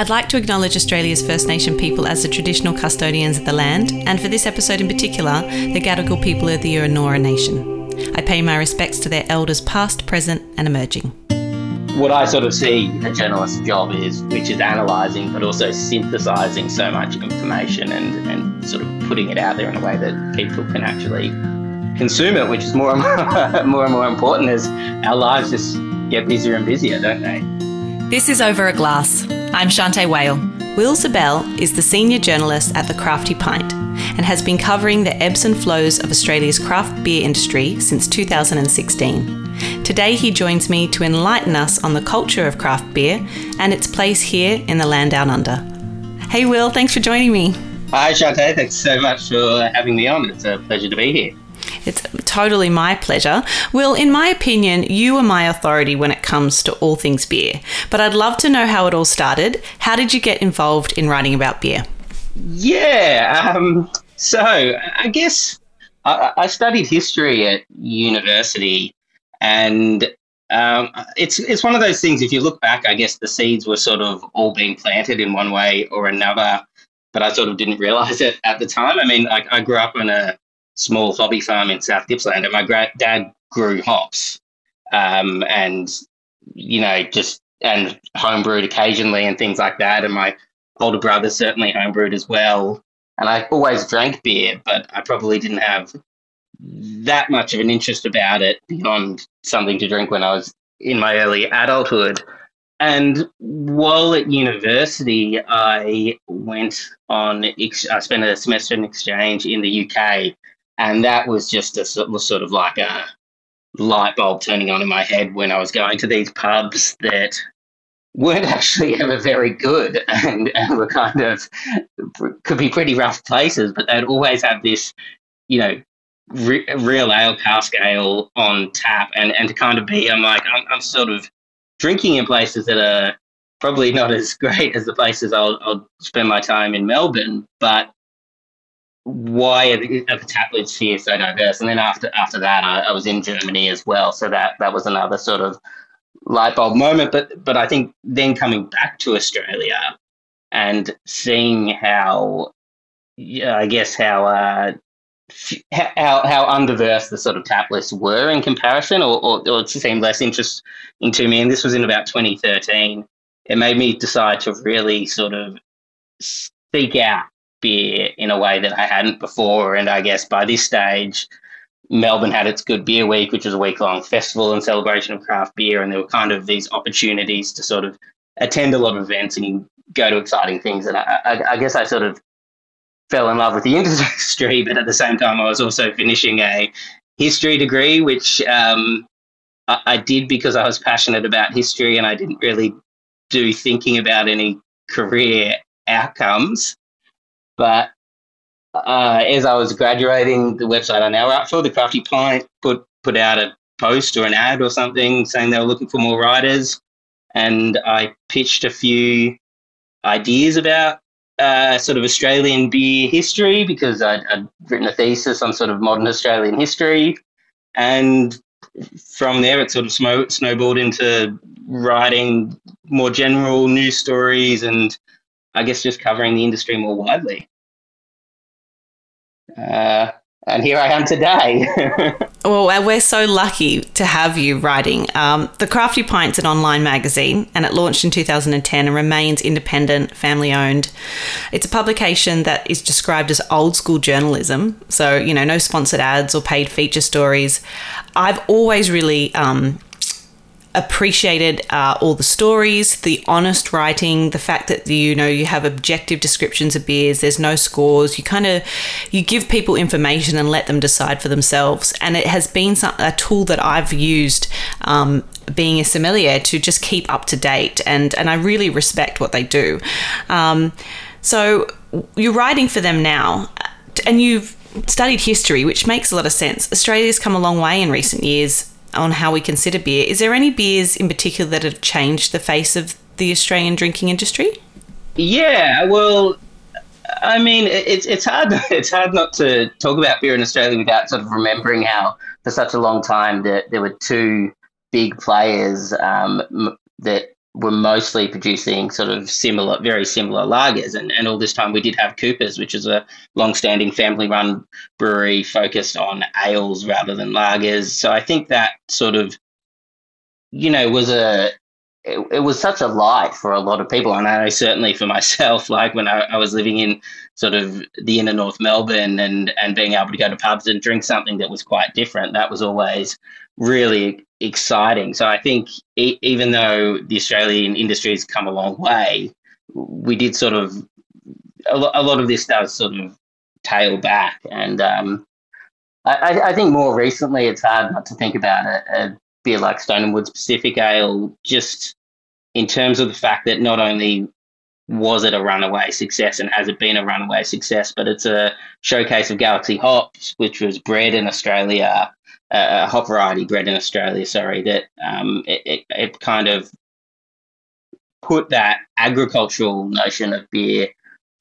I'd like to acknowledge Australia's First Nation people as the traditional custodians of the land, and for this episode in particular, the Gadigal people of the Eora Nation. I pay my respects to their elders past, present, and emerging. What I sort of see a journalist's job is, which is analysing but also synthesising so much information and, and sort of putting it out there in a way that people can actually consume it, which is more and more, more, and more important as our lives just get busier and busier, don't they? This is Over a Glass. I'm Shanteh Wale. Will Ziebell is the senior journalist at The Crafty Pint and has been covering the ebbs and flows of Australia's craft beer industry since 2016. Today, he joins me to enlighten us on the culture of craft beer and its place here in the land down under. Hey, Will, thanks for joining me. Hi, Shanteh. Thanks so much for having me on. It's a pleasure to be here. It's totally my pleasure. Will, in my opinion, you are my authority when it comes to all things beer, but I'd love to know how it all started. How did you get involved in writing about beer? Yeah, um, so I guess I, I, studied history at university, and um, it's it's one of those things. If you look back, I guess the seeds were sort of all being planted in one way or another, but I sort of didn't realize it at the time. I mean, I, I grew up in a small hobby farm in South Gippsland, and my gra- dad grew hops, um, and you know, just and homebrewed occasionally and things like that. And my older brother certainly homebrewed as well. And I always drank beer, but I probably didn't have that much of an interest about it beyond something to drink when I was in my early adulthood. And while at university, I went on, I spent a semester in exchange in the UK and that was just a sort of like a light bulb turning on in my head when I was going to these pubs that weren't actually ever very good and, and were kind of could be pretty rough places, but they'd always have this, you know, re- real ale, cask ale on tap, and and to kind of be, I'm like, I'm, I'm sort of drinking in places that are probably not as great as the places I'll, I'll spend my time in Melbourne, but why are the, are the here so diverse? And then after after that, I, I, was in Germany as well, so that that was another sort of light bulb moment. But but I think then coming back to Australia and seeing how, yeah, I guess how. Uh, how how undiverse the sort of tap lists were in comparison, or, or, or it seemed less interesting to me. And this was in about 2013. It made me decide to really sort of seek out beer in a way that I hadn't before. And I guess by this stage, Melbourne had its Good Beer Week, which was a week long festival and celebration of craft beer. And there were kind of these opportunities to sort of attend a lot of events and go to exciting things. And I, I, I guess I sort of fell in love with the industry, but at the same time, I was also finishing a history degree, which um, I, I did because I was passionate about history and I didn't really do thinking about any career outcomes. But uh, as I was graduating, the website I now write for, the Crafty Pint, put put out a post or an ad or something saying they were looking for more writers, and I pitched a few ideas about uh, sort of Australian beer history because I'd, I'd, written a thesis on sort of modern Australian history, and from there it sort of snowballed into writing more general news stories and I guess just covering the industry more widely. Uh, and here I am today. well, we're so lucky to have you writing. Um, the Crafty Pint's an online magazine, and it launched in 2010 and remains independent, family owned. It's a publication that is described as old school journalism, so you know, no sponsored ads or paid feature stories. I've always really um, appreciated uh, all the stories, the honest writing, the fact that you know you have objective descriptions of beers. There's no scores. You kind of you give people information and let them decide for themselves. And it has been some, a tool that I've used. Um, being a sommelier to just keep up to date and and I really respect what they do. Um, so you're writing for them now, and you've studied history, which makes a lot of sense. Australia's come a long way in recent years on how we consider beer. Is there any beers in particular that have changed the face of the Australian drinking industry? Yeah, well, I mean, it's it's hard it's hard not to talk about beer in Australia without sort of remembering how for such a long time that there were two big players um, that were mostly producing sort of similar, very similar lagers. And, and all this time we did have Coopers, which is a long-standing family-run brewery focused on ales rather than lagers. So I think that sort of, you know, was a it, it was such a light for a lot of people. And I know certainly for myself, like when I, I was living in sort of the inner North Melbourne and, and being able to go to pubs and drink something that was quite different, that was always really exciting. So I think e- even though the Australian industry has come a long way, we did sort of a, lo- a lot of this does sort of tail back. And um, I, I, think more recently, it's hard not to think about a, a beer like Stone and Wood's Pacific Ale, just in terms of the fact that not only was it a runaway success and has it been a runaway success, but it's a showcase of Galaxy hops, which was bred in Australia a hop variety bred in Australia, sorry, that um, it, it, it, kind of put that agricultural notion of beer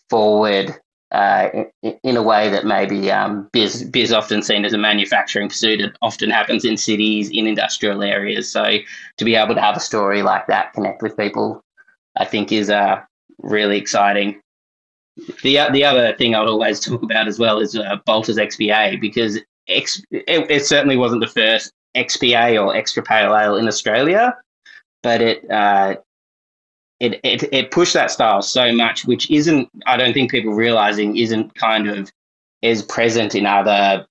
forward uh, in, in, a way that maybe um, beer's often seen as a manufacturing pursuit. It often happens in cities, in industrial areas. So to be able to have a story like that connect with people, I think is uh, really exciting. The, the other thing I would always talk about as well is uh, Balter's XPA because it, it, certainly wasn't the first XPA or extra pale ale in Australia, but it, uh, it it it pushed that style so much, which isn't I don't think people realizing isn't kind of as present in other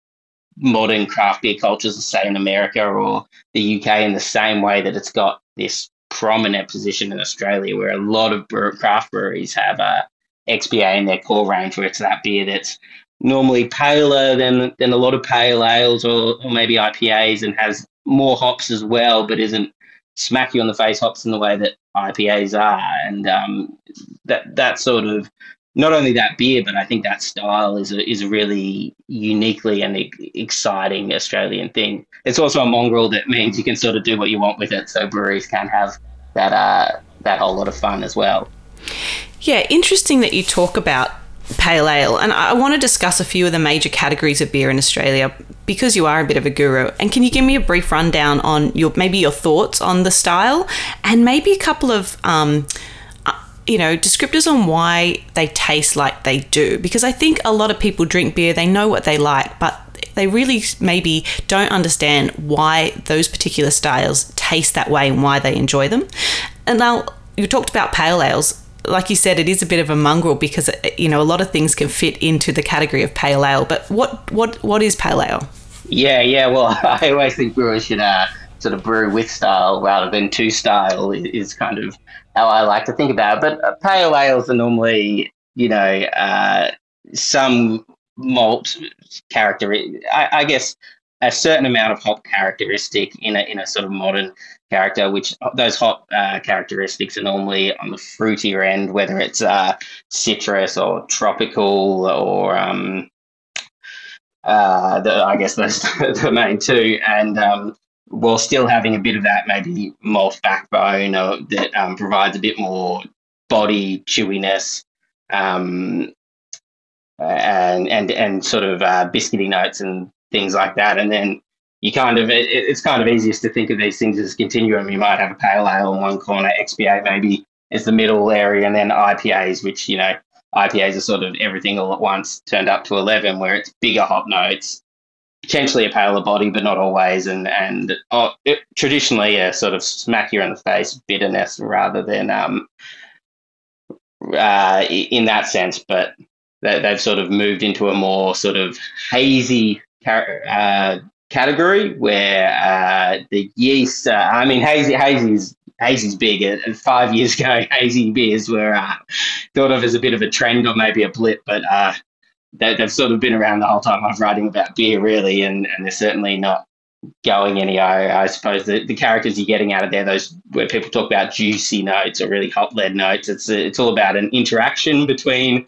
modern craft beer cultures, say in America or the UK, in the same way that it's got this prominent position in Australia, where a lot of craft breweries have a XPA in their core range, where it's that beer that's normally paler than than a lot of pale ales or, or maybe IPAs and has more hops as well, but isn't smack you on the face hops in the way that IPAs are. And um, that that sort of not only that beer, but I think that style is a, is a really uniquely and exciting Australian thing. It's also a mongrel that means you can sort of do what you want with it, so breweries can have that uh, that whole lot of fun as well. Yeah, interesting that you talk about pale ale. And I want to discuss a few of the major categories of beer in Australia because you are a bit of a guru. And can you give me a brief rundown on your maybe your thoughts on the style and maybe a couple of um, uh, you know, descriptors on why they taste like they do. Because I think a lot of people drink beer, they know what they like, but they really maybe don't understand why those particular styles taste that way and why they enjoy them. And now you talked about pale ales like you said, it is a bit of a mongrel because you know a lot of things can fit into the category of pale ale. But what what what is pale ale? Yeah, yeah. Well, I always think brewers should uh, sort of brew with style rather than to style. Is kind of how I like to think about it. But uh, pale ales are normally, you know, uh, some malt character. I, I guess a certain amount of hop characteristic in a in a sort of modern character, which those hop uh, characteristics are normally on the fruitier end, whether it's uh, citrus or tropical or um, uh, the, I guess those the main two, and um, while still having a bit of that maybe malt backbone or, that um, provides a bit more body chewiness. Um, and and and sort of uh, biscuity notes and things like that, and then you kind of it, it's kind of easiest to think of these things as continuum. You might have a pale ale in one corner, XPA maybe is the middle area, and then IPAs, which you know IPAs are sort of everything all at once turned up to eleven, where it's bigger hop notes, potentially a paler body, but not always, and and oh, it, traditionally a sort of smack you in the face bitterness rather than um uh, in that sense, but they, they've sort of moved into a more sort of hazy character uh, category where uh, the yeast. Uh, I mean, hazy, hazy's hazy's big. And five years ago, hazy beers were uh, thought of as a bit of a trend or maybe a blip, but uh, they, have sort of been around the whole time I've writing about beer, really, and, and they're certainly not going any. I, I suppose the, the characters you're getting out of there, those where people talk about juicy notes or really hop led notes, it's it's all about an interaction between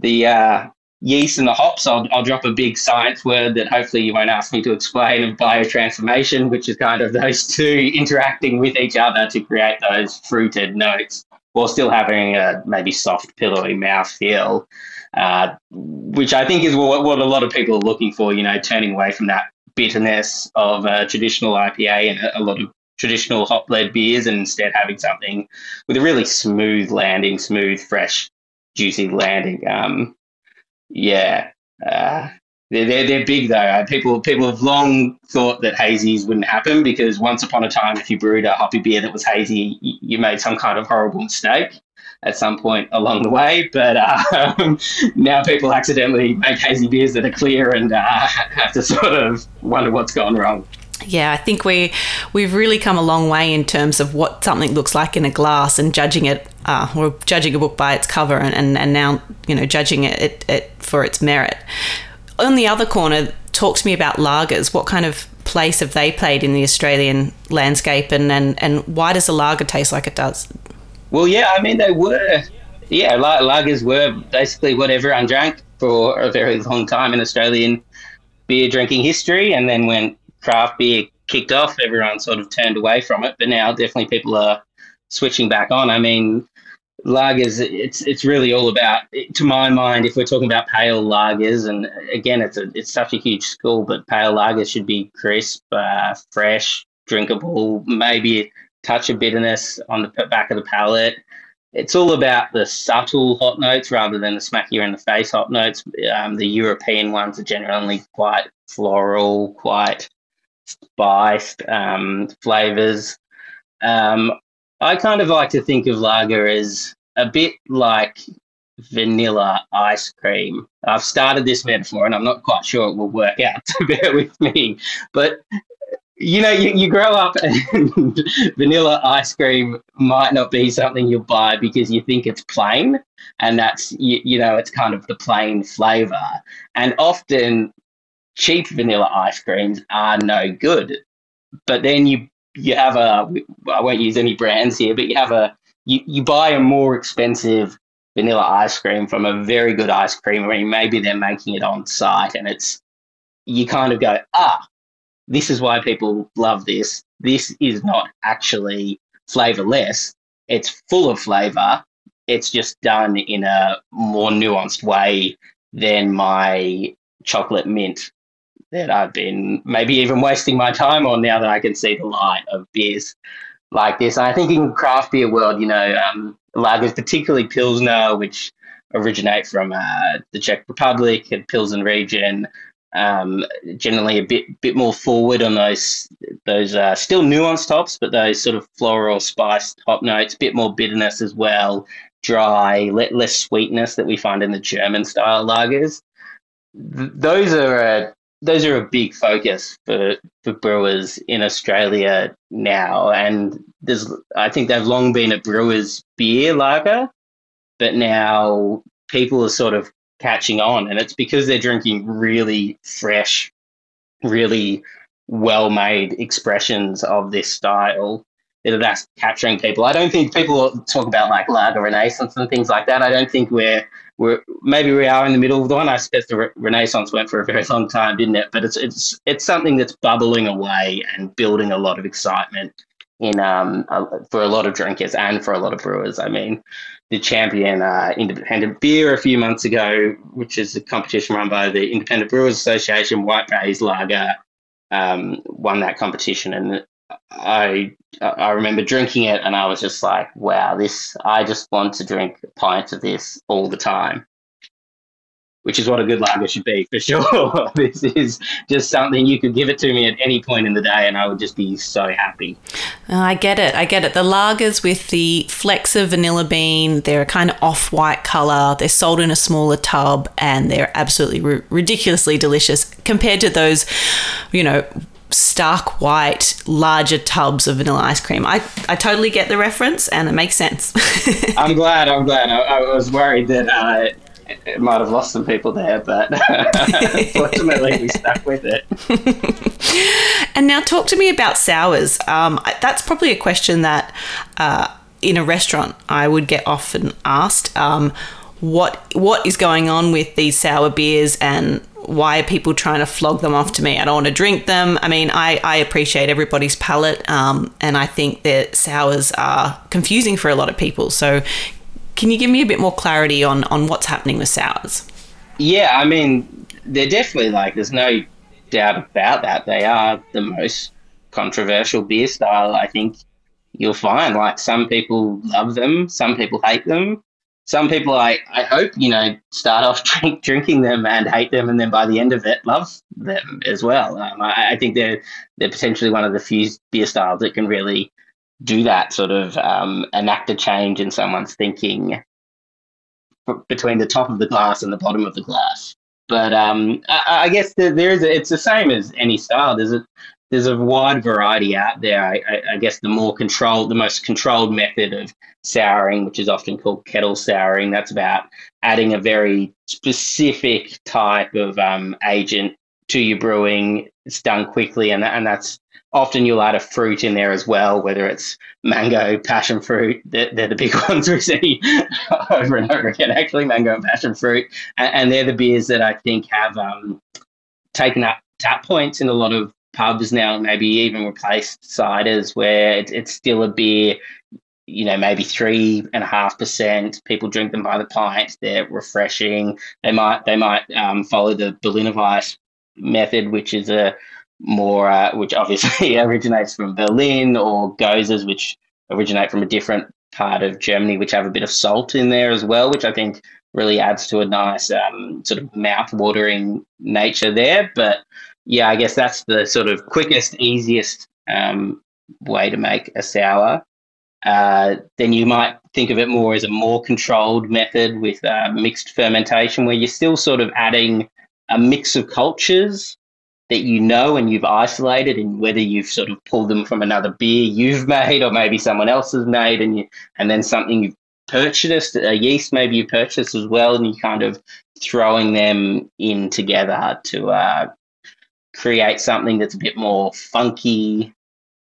the uh, yeast and the hops, I'll, I'll drop a big science word that hopefully you won't ask me to explain of biotransformation, which is kind of those two interacting with each other to create those fruited notes while still having a maybe soft, pillowy mouth feel, uh, which I think is what, what a lot of people are looking for, you know, turning away from that bitterness of a traditional IPA and a, a lot of traditional hop led beers and instead having something with a really smooth landing, smooth, fresh, juicy landing. Um, yeah, uh, they're, they're, they're big though. People people have long thought that hazies wouldn't happen because once upon a time, if you brewed a hoppy beer that was hazy, you, you made some kind of horrible mistake at some point along the way. But um, now people accidentally make hazy beers that are clear and uh, have to sort of wonder what's gone wrong. Yeah, I think we we've really come a long way in terms of what something looks like in a glass and judging it. Uh, judging a book by its cover, and, and, and now you know judging it, it, it for its merit. On the other corner, talk to me about lagers. What kind of place have they played in the Australian landscape, and, and, and why does a lager taste like it does? Well, yeah, I mean, they were, yeah, lagers were basically what everyone drank for a very long time in Australian beer drinking history. And then when craft beer kicked off, everyone sort of turned away from it. But now definitely people are switching back on. I mean, lagers, it's it's really all about, to my mind, if we're talking about pale lagers, and again, it's a it's such a huge school, but pale lagers should be crisp, uh, fresh, drinkable, maybe a touch of bitterness on the back of the palate. It's all about the subtle hop notes rather than the smack you in the face hop notes. Um, the European ones are generally quite floral, quite spiced um, flavors. Um, I kind of like to think of lager as a bit like vanilla ice cream. I've started this metaphor and I'm not quite sure it will work out, so bear with me. But you know, you, you grow up and vanilla ice cream might not be something you'll buy because you think it's plain and that's, you, you know, it's kind of the plain flavor. And often cheap vanilla ice creams are no good. But then you, you have a, I won't use any brands here, but you have a, you, you buy a more expensive vanilla ice cream from a very good ice creamery. Maybe they're making it on site and it's, you kind of go, ah, this is why people love this. This is not actually flavorless. It's full of flavor. It's just done in a more nuanced way than my chocolate mint that I've been maybe even wasting my time on now that I can see the light of beers like this. And I think in craft beer world, you know, um, lagers, particularly Pilsner, which originate from uh, the Czech Republic and Pilsen region, um, generally a bit bit more forward on those those uh, still nuanced hops, but those sort of floral spiced top notes, a bit more bitterness as well, dry, less sweetness that we find in the German style lagers. Th- those are a, those are a big focus for, for brewers in Australia now, and there's I think they've long been a brewer's beer lager, but now people are sort of catching on, and it's because they're drinking really fresh, really well made expressions of this style that that's capturing people. I don't think people talk about like lager renaissance and things like that. I don't think we're we're maybe we are in the middle of the one. I suppose the re- renaissance went for a very long time, didn't it? But it's it's it's something that's bubbling away and building a lot of excitement in um for a lot of drinkers and for a lot of brewers. I mean, the champion uh, independent beer a few months ago, which is a competition run by the Independent Brewers Association. White Bay's Lager um, won that competition, and I I remember drinking it, and I was just like, "Wow, this! I just want to drink pints of this all the time." which is what a good lager should be for sure. this is just something you could give it to me at any point in the day, and I would just be so happy. Uh, I get it. I get it. The lagers with the flecks of vanilla bean, they're a kind of off white color. They're sold in a smaller tub, and they're absolutely r- ridiculously delicious compared to those, you know, stark white, larger tubs of vanilla ice cream. I, I totally get the reference and it makes sense. I'm glad. I'm glad. I, I was worried that I it might have lost some people there, but fortunately we stuck with it. and now, talk to me about sours. Um, that's probably a question that uh, in a restaurant I would get often asked. Um, what what is going on with these sour beers and why are people trying to flog them off to me? I don't want to drink them. I mean, I, I appreciate everybody's palate, um, and I think that sours are confusing for a lot of people. So, can you give me a bit more clarity on, on what's happening with sours? Yeah, I mean, they're definitely like, there's no doubt about that. They are the most controversial beer style. I think you'll find like some people love them, some people hate them. Some people, I, I hope, you know, start off drink, drinking them and hate them, and then by the end of it, love them as well. Um, I, I think they're they're potentially one of the few beer styles that can really do that sort of um, enact a change in someone's thinking between the top of the glass and the bottom of the glass. But um, I, I, guess there is a, it's the same as any style. There's a there's a wide variety out there. I, I, I, guess the more controlled, the most controlled method of souring, which is often called kettle souring, that's about adding a very specific type of um, agent to your brewing. It's done quickly, and and that's often you'll add a fruit in there as well, whether it's mango, passion fruit. They're, they're the big ones we see over and over again. Actually, mango and passion fruit, and, and they're the beers that I think have um, taken up tap points in a lot of pubs now. Maybe even replaced ciders, where it's, it's still a beer. You know, maybe three and a half percent. People drink them by the pint. They're refreshing. They might they might um, follow the Berliner Weisse method, which is a more, uh, which obviously originates from Berlin, or Goses, which originate from a different part of Germany, which have a bit of salt in there as well, which I think really adds to a nice um, sort of mouth-watering nature there. But yeah, I guess that's the sort of quickest, easiest um, way to make a sour. Uh, then you might think of it more as a more controlled method with uh, mixed fermentation, where you're still sort of adding a mix of cultures that you know and you've isolated and whether you've sort of pulled them from another beer you've made or maybe someone else has made and you and then something you've purchased a yeast maybe you purchased as well and you kind of throwing them in together to uh, create something that's a bit more funky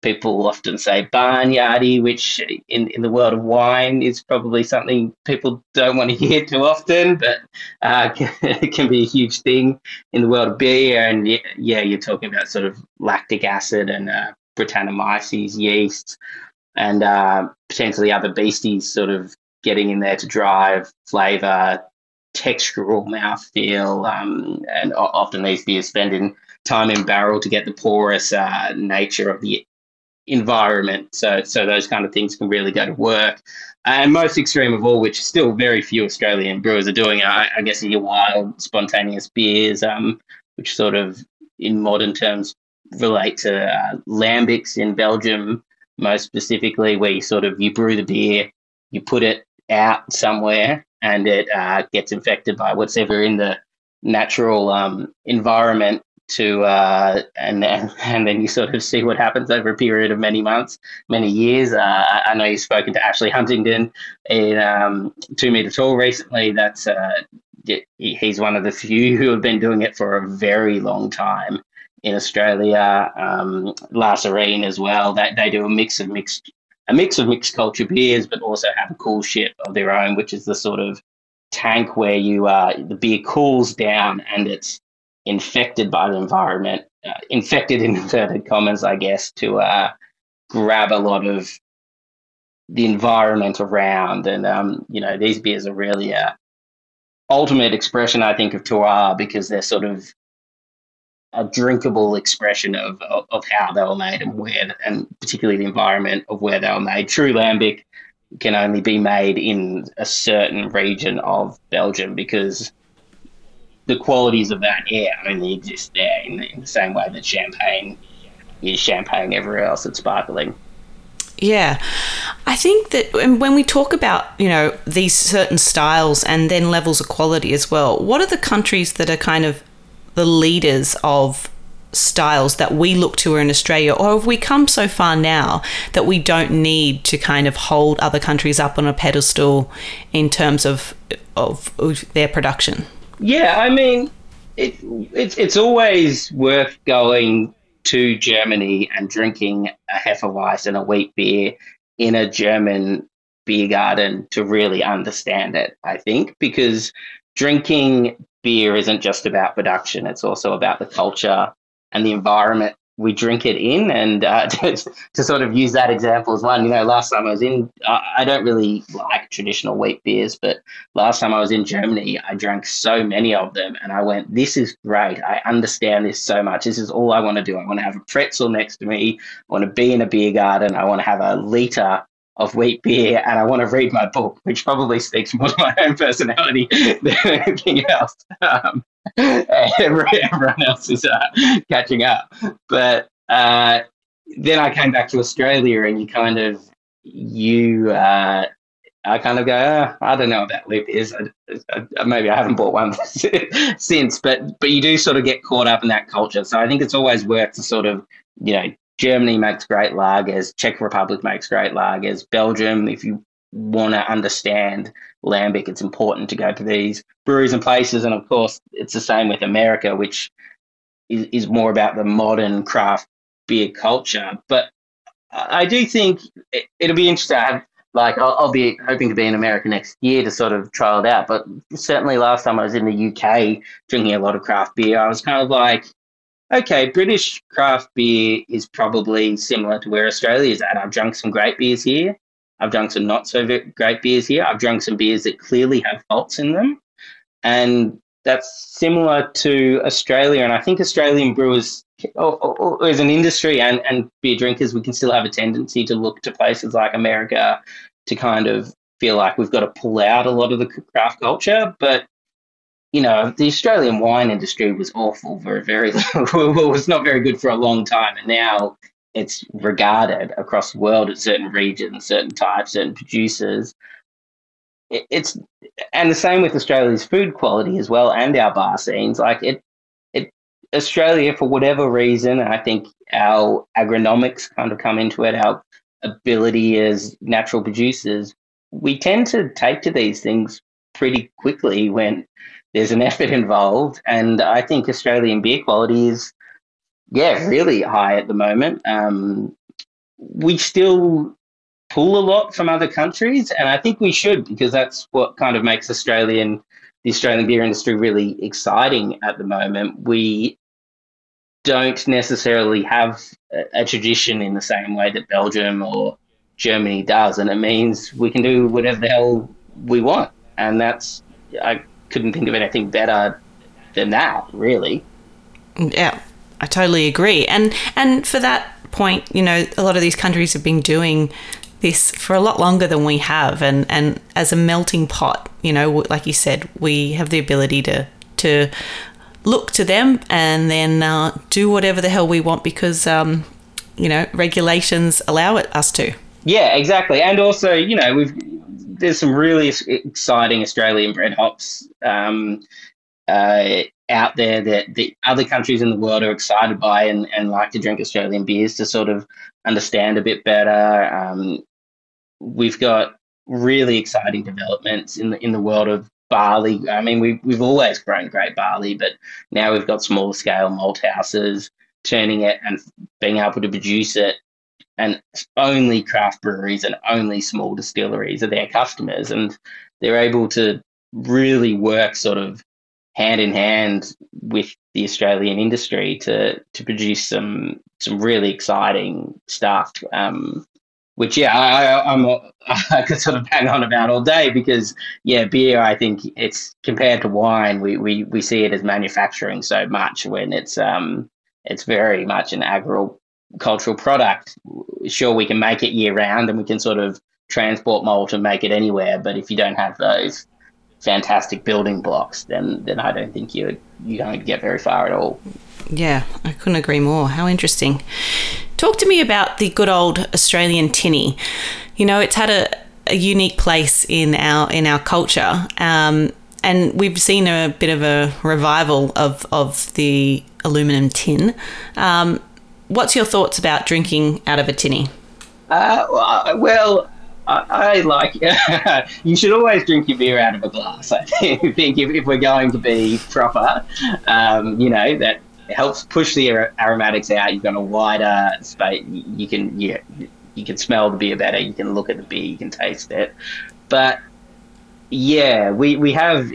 people often say barnyardy, which in, in the world of wine is probably something people don't want to hear too often, but uh, it can be a huge thing in the world of beer. And yeah, you're talking about sort of lactic acid and uh, Brettanomyces yeasts and uh, potentially other beasties sort of getting in there to drive flavor, textural mouthfeel, um, and often these beers spend in time in barrel to get the porous uh, nature of the environment. So, so those kind of things can really go to work. And most extreme of all, which still very few Australian brewers are doing, I, I guess, are your wild, spontaneous beers, um, which sort of, in modern terms, relate to uh, lambics in Belgium, most specifically, where you sort of you brew the beer, you put it out somewhere, and it uh, gets infected by whatever in the natural um, environment to uh, and and then you sort of see what happens over a period of many months, many years. Uh, I know you've spoken to Ashley Huntington in um, Two Metre Tall recently. That's uh, he's one of the few who have been doing it for a very long time in Australia. Um, as well. That they do a mix of mixed a mix of mixed culture beers, but also have a coolship of their own, which is the sort of tank where you uh, the beer cools down and it's infected by the environment, uh, infected in inverted commas, I guess, to uh, grab a lot of the environment around. And, um, you know, these beers are really a ultimate expression, I think, of terroir because they're sort of a drinkable expression of, of, of how they were made and where, and particularly the environment of where they were made. True Lambic can only be made in a certain region of Belgium because the qualities of that air only exist there in the, in the same way that champagne is champagne everywhere else it's sparkling. Yeah. I think that when we talk about, you know, these certain styles and then levels of quality as well, what are the countries that are kind of the leaders of styles that we look to in Australia? Or have we come so far now that we don't need to kind of hold other countries up on a pedestal in terms of, of, of their production? Yeah, I mean, it, it's it's always worth going to Germany and drinking a Hefeweiss and a wheat beer in a German beer garden to really understand it. I think because drinking beer isn't just about production; it's also about the culture and the environment we drink it in. And uh, to, to, sort of use that example as one, you know, last time I was in, I don't really like traditional wheat beers, but last time I was in Germany, I drank so many of them and I went, this is great. I understand this so much. This is all I want to do. I want to have a pretzel next to me. I want to be in a beer garden. I want to have a liter of wheat beer and I want to read my book, which probably speaks more to my own personality than anything else. Um, everyone else is uh, catching up. But uh, then I came back to Australia and you kind of, you, uh, I kind of go, oh, I don't know what that lip is. Maybe I haven't bought one since, but but you do sort of get caught up in that culture. So I think it's always worth to sort of, you know, Germany makes great lagers, Czech Republic makes great lagers, Belgium, if you want to understand lambic, it's important to go to these breweries and places. And of course, it's the same with America, which is, is more about the modern craft beer culture. But I do think it, will be interesting. Have, like, I'll, I'll, be hoping to be in America next year to sort of trial it out. But certainly, last time I was in the UK drinking a lot of craft beer, I was kind of like, okay, British craft beer is probably similar to where Australia is at. I've drunk some great beers here. I've drunk some not so great beers here. I've drunk some beers that clearly have faults in them. And that's similar to Australia. And I think Australian brewers, or, or, or as an industry and, and beer drinkers, we can still have a tendency to look to places like America to kind of feel like we've got to pull out a lot of the craft culture. But you know, the Australian wine industry was awful for a very long, was not very good for a long time, and now it's regarded across the world at certain regions, certain types, certain producers. it's and the same with Australia's food quality as well, and our bar scenes. Like it, it Australia for whatever reason, I think our agronomics kind of come into it. Our ability as natural producers, we tend to take to these things pretty quickly when there's an effort involved, and I think Australian beer quality is, yeah, really high at the moment. Um, we still pull a lot from other countries, and I think we should because that's what kind of makes Australian the Australian beer industry really exciting at the moment. We don't necessarily have a, a tradition in the same way that Belgium or Germany does, and it means we can do whatever the hell we want, and that's I couldn't think of anything better than that, really. Yeah, I totally agree. And and for that point, you know, a lot of these countries have been doing this for a lot longer than we have, and and as a melting pot, you know, like you said, we have the ability to to look to them and then uh, do whatever the hell we want because um, you know regulations allow it us to. Yeah, exactly. And also, you know, we've there's some really exciting Australian bred hops um, uh, out there that the other countries in the world are excited by and, and like to drink Australian beers to sort of understand a bit better. Um, we've got really exciting developments in the in the world of barley. I mean, we we've always grown great barley, but now we've got small scale malt houses turning it and being able to produce it and only craft breweries and only small distilleries are their customers and they're able to really work sort of hand in hand with the Australian industry to to produce some some really exciting stuff. Um, which yeah, I, I'm I could sort of hang on about all day because yeah, beer. I think it's compared to wine, we we, we see it as manufacturing so much when it's um it's very much an agro cultural product, sure, we can make it year round and we can sort of transport malt and make it anywhere. But if you don't have those fantastic building blocks, then then I don't think you you don't get very far at all. Yeah, I couldn't agree more. How interesting. Talk to me about the good old Australian tinny. You know, it's had a, a unique place in our in our culture. Um, and we've seen a bit of a revival of, of the aluminum tin. Um, what's your thoughts about drinking out of a tinny? Uh, well, I, I like. you should always drink your beer out of a glass. I think, if, if we're going to be proper, um, you know that helps push the aromatics out. You've got a wider space. You can you, you can smell the beer better. You can look at the beer. You can taste it. But yeah, we we have.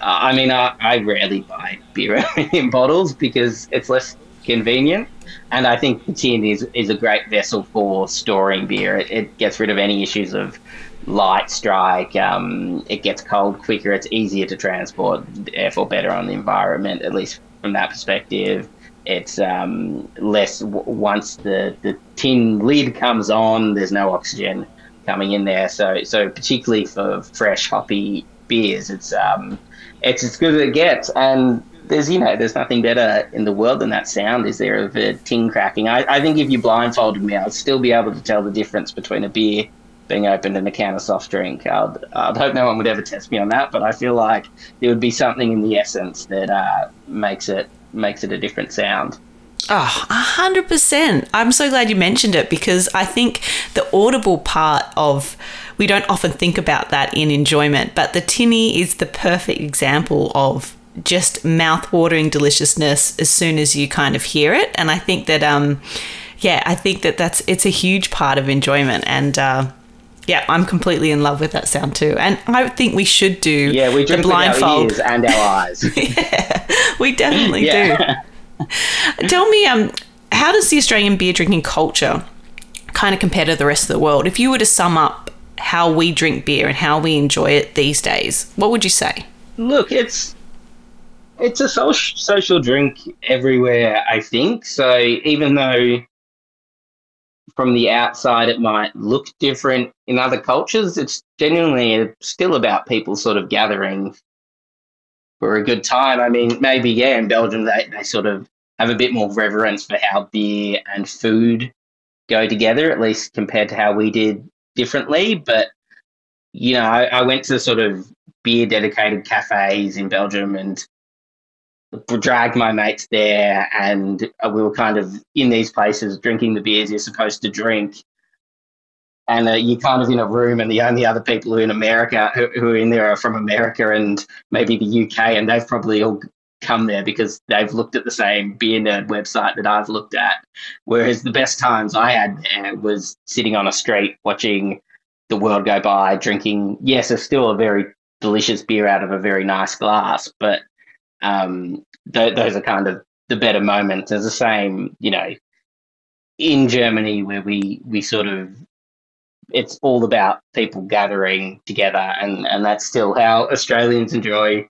I mean, I, I rarely buy beer in bottles because it's less convenient and I think the tin is is a great vessel for storing beer. It, it gets rid of any issues of light strike. Um, it gets cold quicker. It's easier to transport, therefore better on the environment. At least from that perspective, it's um, less. W- once the the tin lid comes on, there's no oxygen coming in there. So so particularly for fresh hoppy beers, it's um, it's as good as it gets. And there's you know there's nothing better in the world than that sound. Is there of a tin cracking? I, I think if you blindfolded me, I'd still be able to tell the difference between a beer being opened and a can of soft drink. I'd, I'd hope no one would ever test me on that, but I feel like there would be something in the essence that uh, makes it makes it a different sound. Oh, a hundred percent. I'm so glad you mentioned it because I think the audible part of we don't often think about that in enjoyment, but the tinny is the perfect example of just mouth-watering deliciousness as soon as you kind of hear it. And I think that um yeah, I think that that's it's a huge part of enjoyment and uh yeah, I'm completely in love with that sound too, and I think we should do. Yeah, we drink the blindfold with our ears and our eyes. yeah, we definitely Yeah. do. Tell me, um, how does the Australian beer drinking culture kind of compare to the rest of the world? If you were to sum up how we drink beer and how we enjoy it these days, what would you say? Look, it's it's a social social drink everywhere. I think so. Even though from the outside it might look different in other cultures, it's genuinely still about people sort of gathering for a good time. I mean, maybe yeah, in Belgium they, they sort of have a bit more reverence for how beer and food go together, at least compared to how we did differently. But you know, I, I went to sort of beer dedicated cafes in Belgium and dragged my mates there, and we were kind of in these places drinking the beers you're supposed to drink. And uh, you're kind of in a room, and the only other people who are in America who, who are in there are from America and maybe the UK, and they've probably all come there because they've looked at the same beer nerd website that I've looked at. Whereas the best times I had there was sitting on a street watching the world go by, drinking. Yes, it's still a very delicious beer out of a very nice glass, but um, th- those are kind of the better moments. It's the same, you know, in Germany where we we sort of it's all about people gathering together, and and that's still how Australians enjoy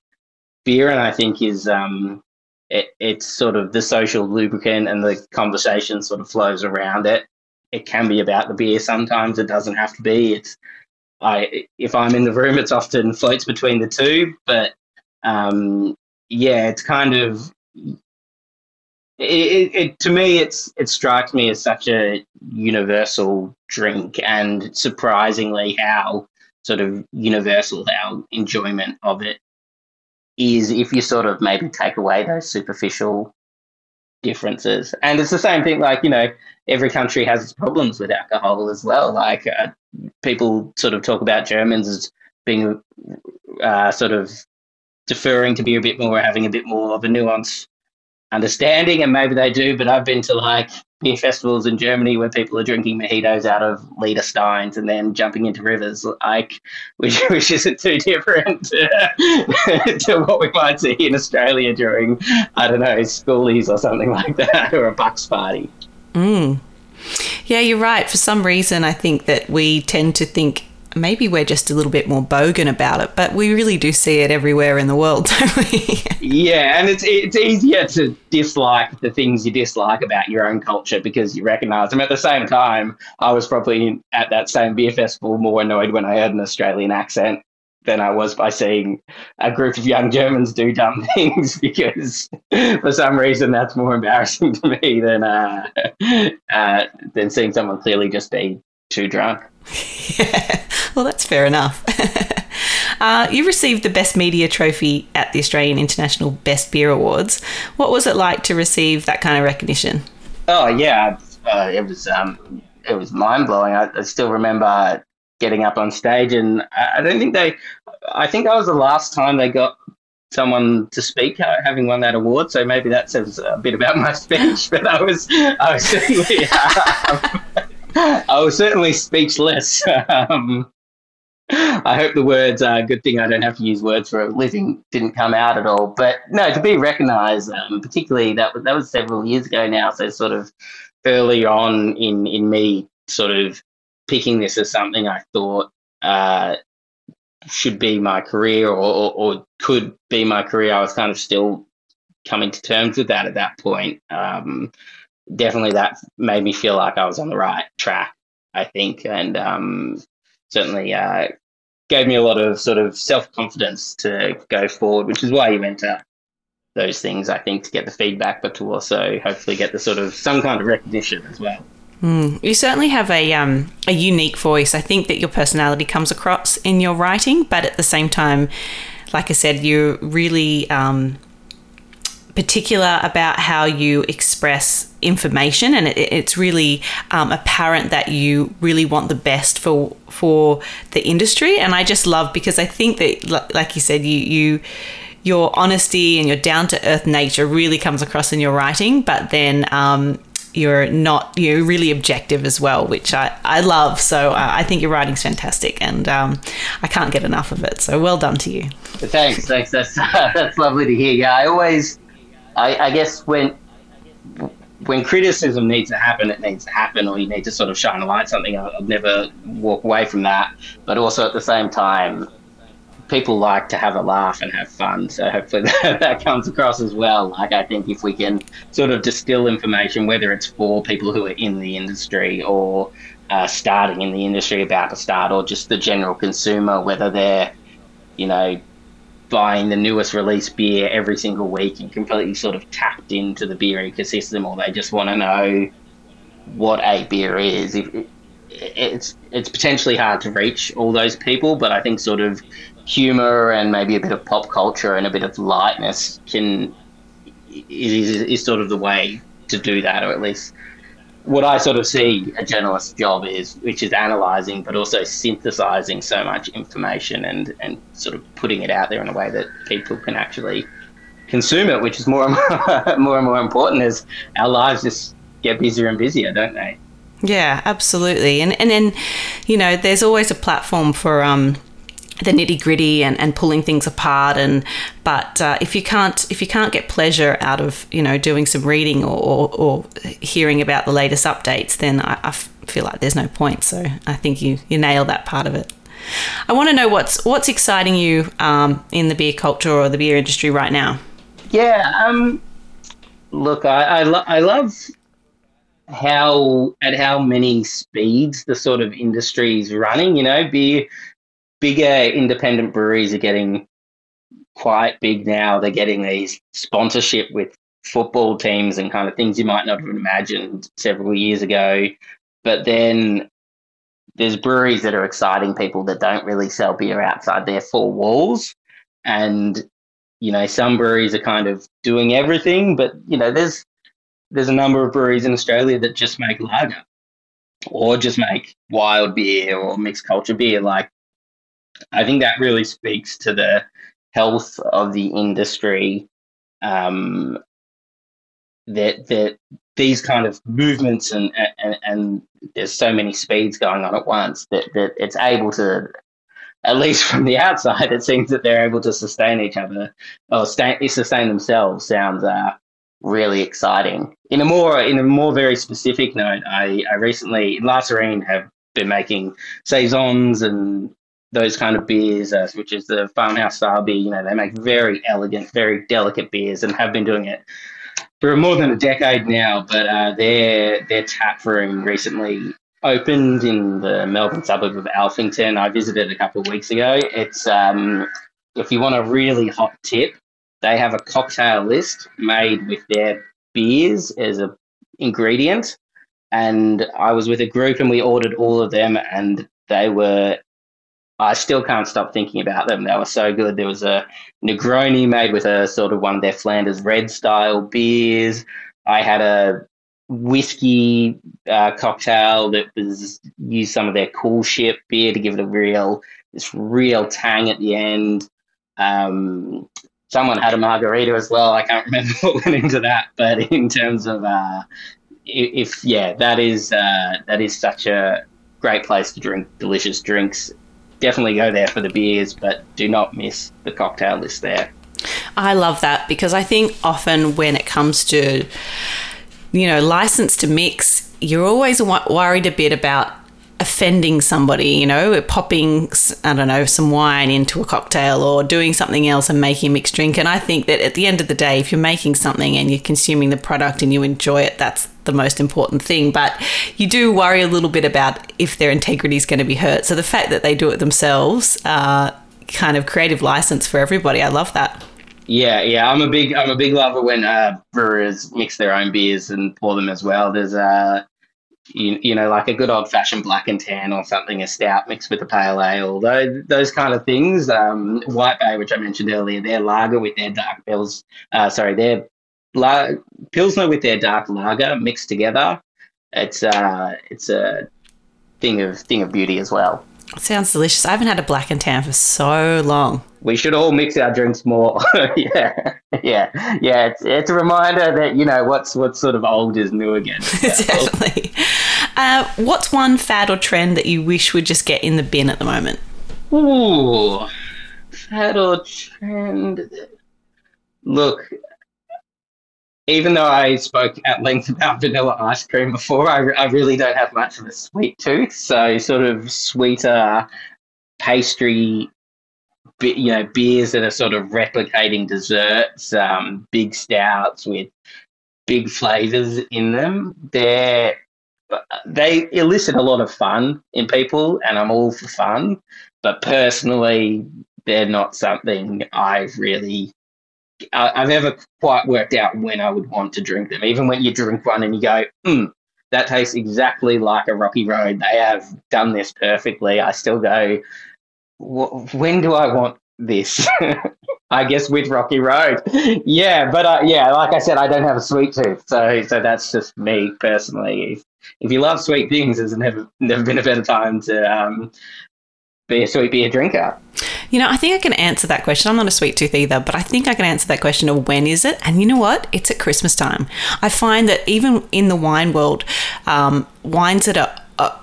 beer, and I think is um, it, it's sort of the social lubricant, and the conversation sort of flows around it. It can be about the beer sometimes. It doesn't have to be. It's I if I'm in the room, it's often floats between the two, but um, yeah, it's kind of it, it, it, to me it's it strikes me as such a universal drink and surprisingly how sort of universal our enjoyment of it is if you sort of maybe take away those superficial differences. And it's the same thing like you know every country has its problems with alcohol as well. Like uh, people sort of talk about germans as being uh, sort of deferring to be a bit more, having a bit more of a nuanced understanding, and maybe they do. But I've been to like beer festivals in Germany where people are drinking mojitos out of liter steins and then jumping into rivers, like which which isn't too different to, to what we might see in Australia during I don't know schoolies or something like that or a bucks party. Mm. Yeah, you're right. For some reason, I think that we tend to think maybe we're just a little bit more bogan about it, but we really do see it everywhere in the world, don't we? yeah, and it's it's easier to dislike the things you dislike about your own culture because you recognise them. At the same time, I was probably at that same beer festival more annoyed when I heard an Australian accent than I was by seeing a group of young Germans do dumb things because for some reason that's more embarrassing to me than uh, uh, than seeing someone clearly just be too drunk. Yeah, well, that's fair enough. uh, you received the Best Media Trophy at the Australian International Best Beer Awards. What was it like to receive that kind of recognition? Oh yeah, uh, it was um, it was mind blowing. I, I, still remember getting up on stage, and I, I don't think they. I think that was the last time they got someone to speak having won that award. So maybe that says a bit about my speech. But I was I was certainly. Uh, I was certainly speechless. Um, I hope the words, are uh, good thing I don't have to use words for a living, didn't come out at all. But no, to be recognised, um, particularly that was, that was several years ago now. So sort of early on in, in me sort of picking this as something I thought uh, should be my career or, or, or, could be my career, I was kind of still coming to terms with that at that point. Um, definitely that made me feel like I was on the right track, I think. And um, certainly uh, gave me a lot of sort of self confidence to go forward, which is why you went enter those things, I think, to get the feedback, but to also hopefully get the sort of some kind of recognition as well. Mm, you certainly have a um, a unique voice. I think that your personality comes across in your writing, but at the same time, like I said, you're really um, particular about how you express information, and it, it's really um, apparent that you really want the best for for the industry. And I just love because I think that, like you said, you you your honesty and your down to earth nature really comes across in your writing, but then um, you're not you're really objective as well, which I, I love. So uh, I think your writing's fantastic, and um, I can't get enough of it. So well done to you. Thanks, thanks. That's that's lovely to hear. Yeah, I always, I, I guess when when criticism needs to happen, it needs to happen, or you need to sort of shine a light something. I'll never walk away from that. But also at the same time, people like to have a laugh and have fun. So hopefully that, that comes across as well. Like I think if we can sort of distill information, whether it's for people who are in the industry or uh, starting in the industry, about to start, or just the general consumer, whether they're, you know, buying the newest release beer every single week and completely sort of tapped into the beer ecosystem, or they just want to know what a beer is. It's it's potentially hard to reach all those people, but I think sort of humor and maybe a bit of pop culture and a bit of lightness can is, is sort of the way to do that, or at least what I sort of see a journalist's job is, which is analysing, but also synthesising so much information and, and sort of putting it out there in a way that people can actually consume it, which is more and more, more and more important as our lives just get busier and busier, don't they? Yeah, absolutely. And and then, you know, there's always a platform for um the nitty gritty and, and pulling things apart and but uh, if you can't if you can't get pleasure out of you know doing some reading or, or, or hearing about the latest updates then I, I feel like there's no point. So I think you you nail that part of it. I want to know what's what's exciting you um, in the beer culture or the beer industry right now? Yeah um, look I I, lo- I love how at how many speeds the sort of industry is running you know beer bigger independent breweries are getting quite big now. They're getting these sponsorship with football teams and kind of things you might not have imagined several years ago. But then there's breweries that are exciting people that don't really sell beer outside their four walls. And, you know, some breweries are kind of doing everything, but, you know, there's there's a number of breweries in Australia that just make lager or just make wild beer or mixed culture beer. Like I think that really speaks to the health of the industry. Um, that that these kind of movements and, and and there's so many speeds going on at once that that it's able to at least from the outside it seems that they're able to sustain each other or stay, sustain themselves sounds uh, really exciting in a more in a more very specific note i i recently Sirène have been making saisons and those kind of beers, uh, which is the farmhouse style beer. You know, they make very elegant, very delicate beers, and have been doing it for more than a decade now. But uh, their their tap room recently opened in the Melbourne suburb of Alphington. I visited a couple of weeks ago. It's um, if you want a really hot tip, they have a cocktail list made with their beers as a ingredient. And I was with a group and we ordered all of them, and they were I still can't stop thinking about them. They were so good. There was a Negroni made with a sort of one of their Flanders red style beers. I had a whiskey uh, cocktail that was used some of their coolship beer to give it a real this real tang at the end. Um, someone had a margarita as well. I can't remember what went into that, but in terms of uh, if yeah, that is uh, that is such a great place to drink delicious drinks definitely go there for the beers, but do not miss the cocktail list there. I love that because I think often when it comes to, you know, license to mix, you're always worried a bit about offending somebody, you know, popping, I don't know, some wine into a cocktail or doing something else and making a mixed drink. And I think that at the end of the day, if you're making something and you're consuming the product and you enjoy it, that's the most important thing. But you do worry a little bit about if their integrity is going to be hurt. So the fact that they do it themselves, uh, kind of creative license for everybody. I love that. Yeah, yeah, I'm a big I'm a big lover when uh, brewers mix their own beers and pour them as well. There's uh, you, you know, like a good old fashioned black and tan or something, a stout mixed with a pale ale, those, those kind of things. Um, White Bay, which I mentioned earlier, their lager with their dark pils, uh, sorry, their la- pilsner with their dark lager mixed together. It's uh, it's a thing of thing of beauty as well. Sounds delicious. I haven't had a black and tan for so long. We should all mix our drinks more. yeah, yeah, yeah. It's, it's a reminder that you know what's what's sort of old is new again. Definitely. Uh, what's one fad or trend that you wish would just get in the bin at the moment? Ooh, fad or trend. Look, even though I spoke at length about vanilla ice cream before, I, I really don't have much of a sweet tooth. So, sort of sweeter pastry, you know, beers that are sort of replicating desserts, um, big stouts with big flavors in them. They're they elicit a lot of fun in people, and I'm all for fun. But personally, they're not something I've really I've ever quite worked out when I would want to drink them. Even when you drink one and you go, hmm, that tastes exactly like a rocky road. They have done this perfectly. I still go, when do I want this? I guess with Rocky Road. yeah, but uh, yeah, like I said, I don't have a sweet tooth, so so that's just me personally. If, if you love sweet things, there's never never been a better time to um, be a sweet beer drinker. You know, I think I can answer that question. I'm not a sweet tooth either, but I think I can answer that question of when is it? And you know what? It's at Christmas time. I find that even in the wine world, um, wines that are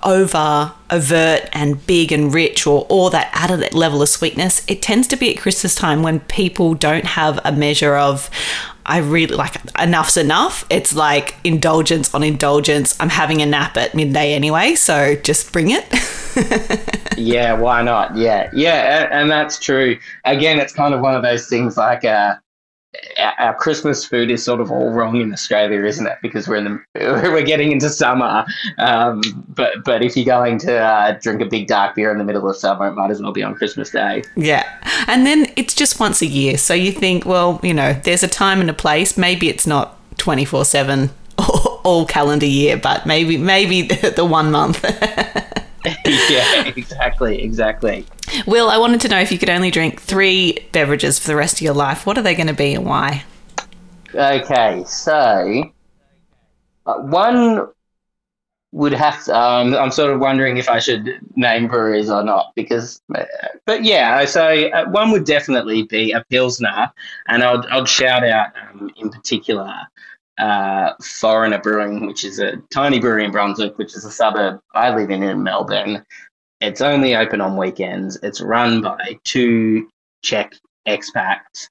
over overt and big and rich or, or that added level of sweetness, it tends to be at Christmas time when people don't have a measure of, I really like enough's enough. It's like indulgence on indulgence. I'm having a nap at midday anyway, so just bring it. yeah, why not? Yeah, yeah, and, and, that's true. Again, it's kind of one of those things like uh, our Christmas food is sort of all wrong in Australia, isn't it? Because we're in the we're getting into summer. Um, but but if you're going to uh, drink a big dark beer in the middle of summer, it might as well be on Christmas Day. Yeah, and then it's just once a year, so you think, well, you know, there's a time and a place. Maybe it's not twenty four seven all calendar year, but maybe maybe the one month. yeah, exactly, exactly. Will, I wanted to know if you could only drink three beverages for the rest of your life, what are they going to be and why? Okay, so uh, one would have to. Um, I'm sort of wondering if I should name breweries or not because, uh, but yeah. So uh, one would definitely be a pilsner, and I'd I'd shout out um, in particular uh, Foreigner Brewing, which is a tiny brewery in Brunswick, which is a suburb I live in in Melbourne. It's only open on weekends. It's run by two Czech expats.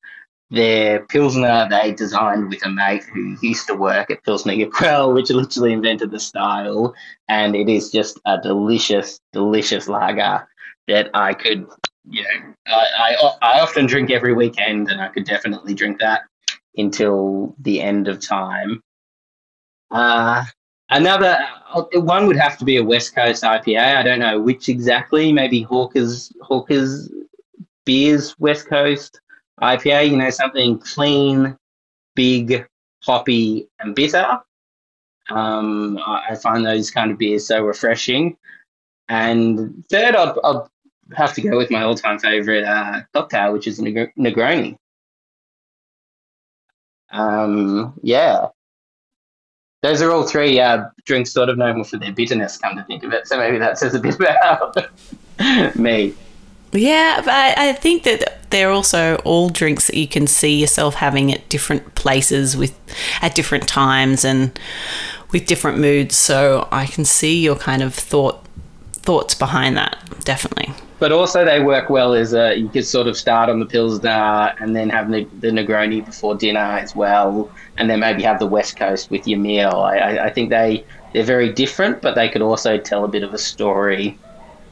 Their Pilsner they designed with a mate who used to work at Pilsner Urquell, which literally invented the style. And it is just a delicious, delicious lager that I could, you know, I, I, I often drink every weekend and I could definitely drink that until the end of time. Uh, another uh, one would have to be a West Coast IPA. I don't know which exactly. Maybe Hawker's Hawker's beers West Coast IPA. You know, something clean, big, hoppy, and bitter. Um, I, find those kind of beers so refreshing. And third, I'd have to go with my all-time favorite uh, cocktail, which is Negroni. Um, yeah. Those are all three uh, drinks sort of known for their bitterness, come to think of it. So maybe that says a bit about me. Yeah, but I, think that they're also all drinks that you can see yourself having at different places with at different times and with different moods. So I can see your kind of thought thoughts behind that, definitely. But also they work well as a you could sort of start on the pilsner and then have the, the Negroni before dinner as well, and then maybe have the West Coast with your meal. I, I, think they they're very different, but they could also tell a bit of a story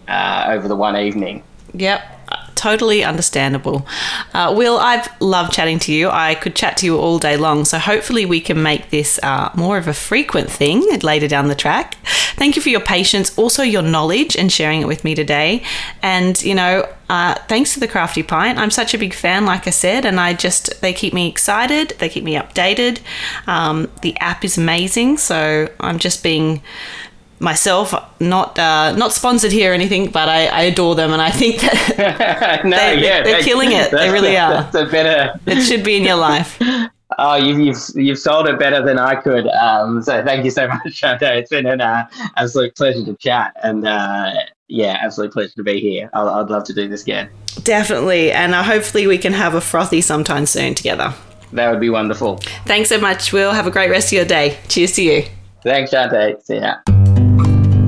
uh, over the one evening. Yep. Totally understandable. Uh, Will, I've loved chatting to you. I could chat to you all day long. So hopefully we can make this uh, more of a frequent thing later down the track. Thank you for your patience, also your knowledge and sharing it with me today. And, you know, uh, thanks to the Crafty Pint. I'm such a big fan, like I said, and I just, they keep me excited. They keep me updated. Um, the app is amazing. So I'm just being myself not uh, not sponsored here or anything but I, I adore them and I think that no, they, yeah, they're that- killing it they really are That's a better. it should be in your life Oh, you've, you've you've sold it better than I could. Um, so thank you so much, Shante. It's been an uh, absolute pleasure to chat, and uh, yeah, absolute pleasure to be here. I'll, I'd love to do this again. definitely and uh, hopefully we can have a frothy sometime soon together That would be wonderful. thanks so much Will have a great rest of your day cheers to you Thanks, Shante. See ya.